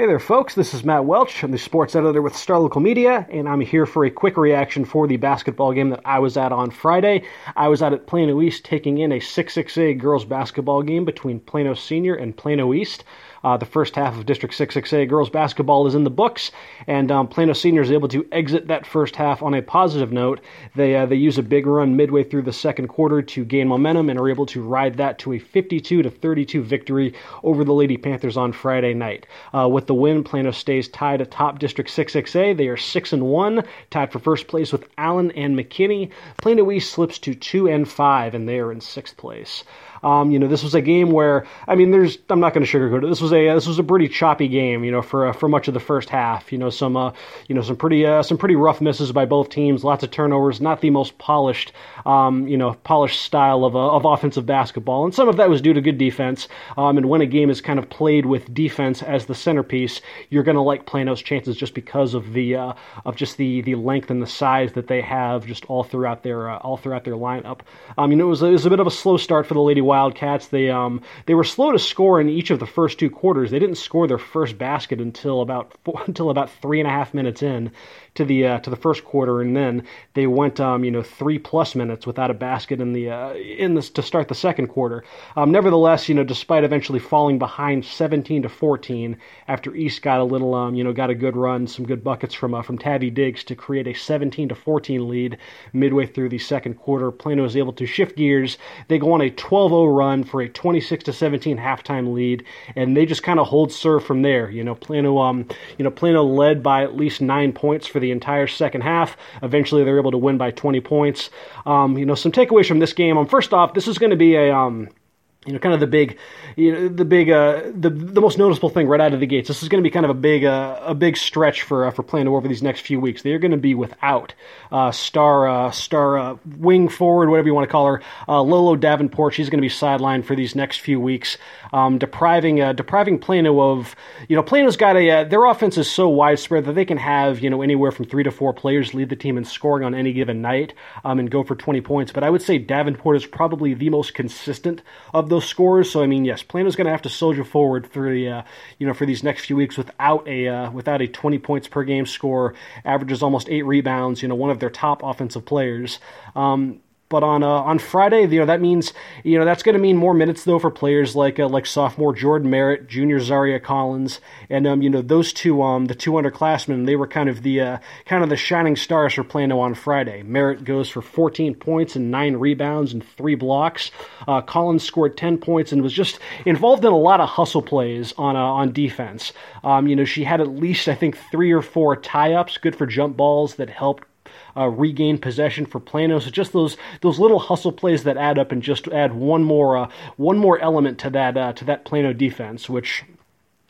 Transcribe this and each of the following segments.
Hey there, folks. This is Matt Welch. I'm the sports editor with Star Local Media, and I'm here for a quick reaction for the basketball game that I was at on Friday. I was out at Plano East taking in a 6-6A girls basketball game between Plano Senior and Plano East. Uh, the first half of District 6-6A girls basketball is in the books, and um, Plano Senior is able to exit that first half on a positive note. They uh, they use a big run midway through the second quarter to gain momentum and are able to ride that to a 52 to 32 victory over the Lady Panthers on Friday night. Uh, with the win, Plano stays tied atop District 6-6A. They are six and one, tied for first place with Allen and McKinney. Plano East slips to two and five, and they are in sixth place. Um, you know, this was a game where I mean, there's I'm not going to sugarcoat it. This was a this was a pretty choppy game. You know, for uh, for much of the first half. You know, some uh, you know some pretty uh, some pretty rough misses by both teams. Lots of turnovers. Not the most polished um, you know polished style of uh, of offensive basketball, and some of that was due to good defense. Um, and when a game is kind of played with defense as the centerpiece, you're going to like Plano's chances just because of the uh, of just the the length and the size that they have just all throughout their uh, all throughout their lineup. Um, you know, it was, it was a bit of a slow start for the Lady Wildcats. They um they were slow to score in each of the first two quarters. They didn't score their first basket until about four, until about three and a half minutes in to the uh, to the first quarter, and then they went um, you know three plus minutes without a basket in the uh, in this to start the second quarter. Um, nevertheless, you know despite eventually falling behind 17 to 14 after East got a little um, you know got a good run, some good buckets from uh, from Tabby Diggs to create a 17 to 14 lead midway through the second quarter. Plano was able to shift gears. They go on a 12-0 run for a 26 to 17 halftime lead, and they just kind of hold serve from there. You know Plano um you know Plano led by at least nine points for the entire second half. Eventually, they're able to win by 20 points. Um, you know, some takeaways from this game. Um, first off, this is going to be a um, you know, kind of the big, you know, the big, uh, the the most noticeable thing right out of the gates. This is going to be kind of a big, uh, a big stretch for uh, for Plano over these next few weeks. They are going to be without uh, star uh, star uh, wing forward, whatever you want to call her, uh, Lolo Davenport. She's going to be sidelined for these next few weeks, um, depriving uh, depriving Plano of, you know, Plano's got a uh, their offense is so widespread that they can have you know anywhere from three to four players lead the team in scoring on any given night um, and go for 20 points. But I would say Davenport is probably the most consistent of those scores. So I mean, yes, Plano's going to have to soldier forward for the uh, you know for these next few weeks without a uh, without a 20 points per game score, averages almost eight rebounds. You know, one of their top offensive players. Um, but on uh, on Friday, you know that means you know that's going to mean more minutes though for players like uh, like sophomore Jordan Merritt, junior Zaria Collins, and um you know those two um the two underclassmen they were kind of the uh, kind of the shining stars for Plano on Friday. Merritt goes for 14 points and nine rebounds and three blocks. Uh, Collins scored 10 points and was just involved in a lot of hustle plays on uh, on defense. Um you know she had at least I think three or four tie ups, good for jump balls that helped uh, regain possession for Plano. So just those those little hustle plays that add up and just add one more uh, one more element to that uh, to that Plano defense, which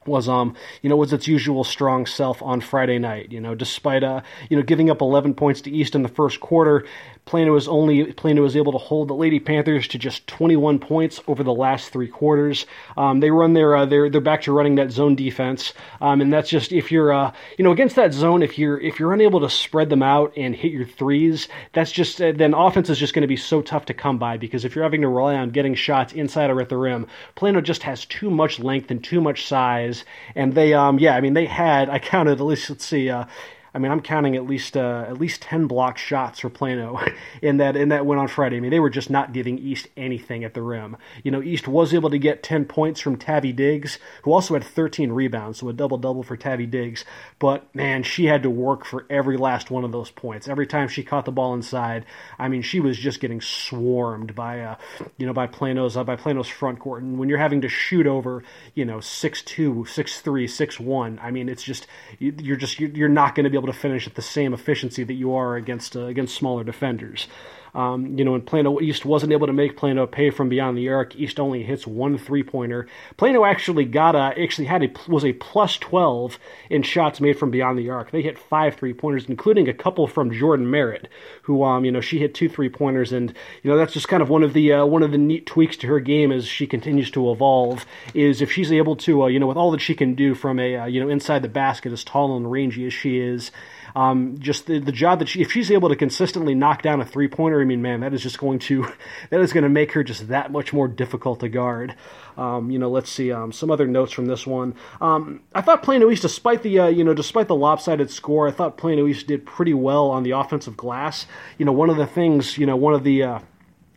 was um you know was its usual strong self on Friday night. You know, despite uh you know giving up 11 points to East in the first quarter, Plano was only Plano was able to hold the Lady Panthers to just 21 points over the last three quarters. Um, they run their uh, they're they're back to running that zone defense, um, and that's just if you're uh, you know against that zone if you're if you're unable to spread them out and hit your threes, that's just uh, then offense is just going to be so tough to come by because if you're having to rely on getting shots inside or at the rim, Plano just has too much length and too much size, and they um yeah I mean they had I counted at least let's see uh I mean, I'm counting at least uh, at least ten block shots for Plano in that in that win on Friday. I mean, they were just not giving East anything at the rim. You know, East was able to get ten points from Tavi Diggs, who also had 13 rebounds, so a double double for Tavi Diggs. But man, she had to work for every last one of those points. Every time she caught the ball inside, I mean, she was just getting swarmed by uh, you know by Plano's uh, by Plano's front court. And when you're having to shoot over you know six two, six three, six one, I mean, it's just you're just you're not going to be able to finish at the same efficiency that you are against uh, against smaller defenders. Um, you know, when Plano East wasn't able to make Plano pay from beyond the arc, East only hits one three pointer. Plano actually got a actually had a was a plus twelve in shots made from beyond the arc. They hit five three pointers, including a couple from Jordan Merritt, who um you know she hit two three pointers, and you know that's just kind of one of the uh, one of the neat tweaks to her game as she continues to evolve. Is if she's able to uh, you know with all that she can do from a uh, you know inside the basket, as tall and rangy as she is um, just the, the job that she, if she's able to consistently knock down a three pointer, I mean, man, that is just going to, that is going to make her just that much more difficult to guard. Um, you know, let's see um, some other notes from this one. Um, I thought Plano East, despite the uh, you know despite the lopsided score, I thought Plano East did pretty well on the offensive glass. You know, one of the things, you know, one of the uh,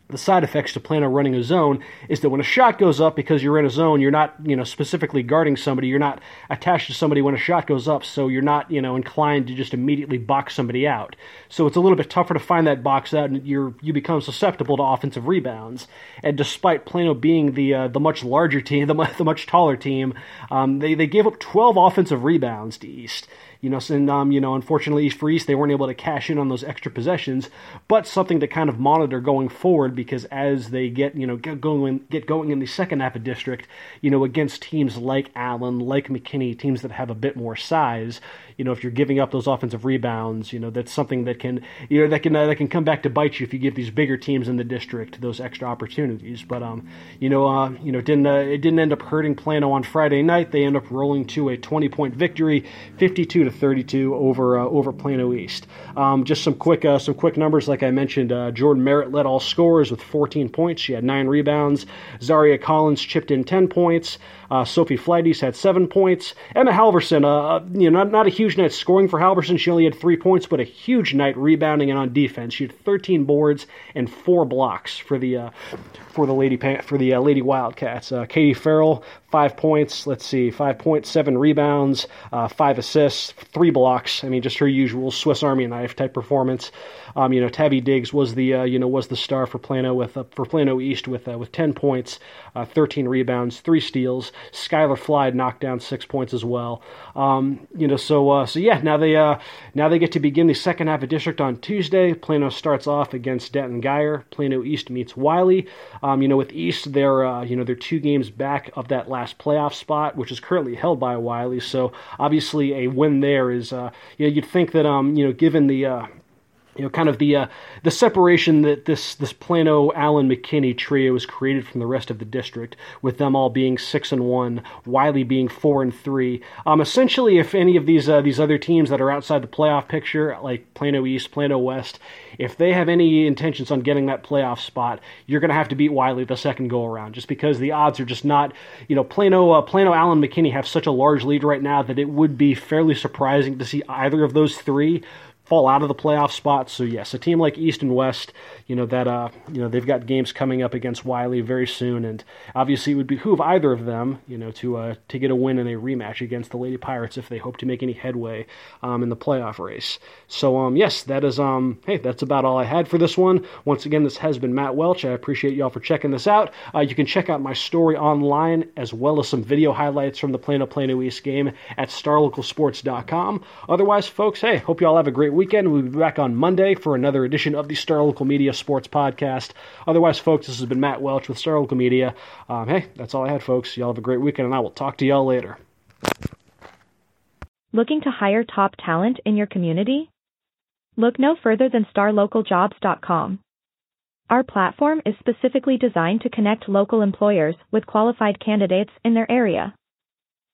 the side effects to Plano running a zone is that when a shot goes up because you're in a zone, you're not, you know, specifically guarding somebody, you're not attached to somebody when a shot goes up, so you're not, you know, inclined to just immediately box somebody out. So it's a little bit tougher to find that box out, and you're you become susceptible to offensive rebounds. And despite Plano being the uh, the much larger team, the, the much taller team, um, they they gave up 12 offensive rebounds to East. You know, and um, you know, unfortunately for East, they weren't able to cash in on those extra possessions, but something to kind of monitor going forward because as they get you know get going get going in the second half of district, you know, against teams like Allen, like McKinney, teams that have a bit more size, you know, if you're giving up those offensive rebounds, you know, that's something that can you know that can uh, that can come back to bite you if you give these bigger teams in the district those extra opportunities. But um, you know, uh, you know, didn't uh, it didn't end up hurting Plano on Friday night. They end up rolling to a 20 point victory, 52 to 32 over uh, over Plano East. Um, just some quick uh, some quick numbers, like I mentioned. Uh, Jordan Merritt led all scorers with 14 points. She had nine rebounds. Zaria Collins chipped in 10 points. Uh, Sophie Flighties had seven points. Emma Halverson, uh, you know, not, not a huge night scoring for Halverson. She only had three points, but a huge night rebounding and on defense. She had 13 boards and four blocks for the for the lady for the Lady Wildcats. Katie Farrell, five points. Let's see, five points, seven rebounds, five assists, three blocks. I mean, just her usual Swiss Army knife type performance. Um, you know, Tabby Diggs was the you know was the star for Plano with for Plano East with with 10 points, 13 rebounds, three steals. Skylar Fly knocked down six points as well. Um, you know, so uh, so yeah, now they uh, now they get to begin the second half of district on Tuesday. Plano starts off against Denton Guyer. Plano East meets Wylie. Um, you know, with East, they're uh, you know they're two games back of that last playoff spot, which is currently held by Wylie. So obviously, a win there is uh, you know you'd think that um you know given the uh, you know, kind of the uh, the separation that this this Plano Allen McKinney trio has created from the rest of the district, with them all being six and one, Wylie being four and three. Um, essentially, if any of these uh, these other teams that are outside the playoff picture, like Plano East, Plano West, if they have any intentions on getting that playoff spot, you're going to have to beat Wylie the second go around, just because the odds are just not. You know, Plano uh, Plano Allen McKinney have such a large lead right now that it would be fairly surprising to see either of those three fall out of the playoff spot. So yes, a team like East and West, you know that uh, you know they've got games coming up against Wylie very soon, and obviously it would behoove either of them, you know, to uh, to get a win in a rematch against the Lady Pirates if they hope to make any headway um, in the playoff race. So um, yes, that is um, hey, that's about all I had for this one. Once again, this has been Matt Welch. I appreciate y'all for checking this out. Uh, you can check out my story online as well as some video highlights from the Plano Plano East game at StarLocalSports.com. Otherwise, folks, hey, hope y'all have a great weekend. We'll be back on Monday for another edition of the Star Local Media Sports Podcast. Otherwise, folks, this has been Matt Welch with Star Local Media. Um, hey, that's all I had, folks. Y'all have a great weekend, and I will talk to y'all later. Looking to hire top talent in your community? Look no further than starlocaljobs.com. Our platform is specifically designed to connect local employers with qualified candidates in their area.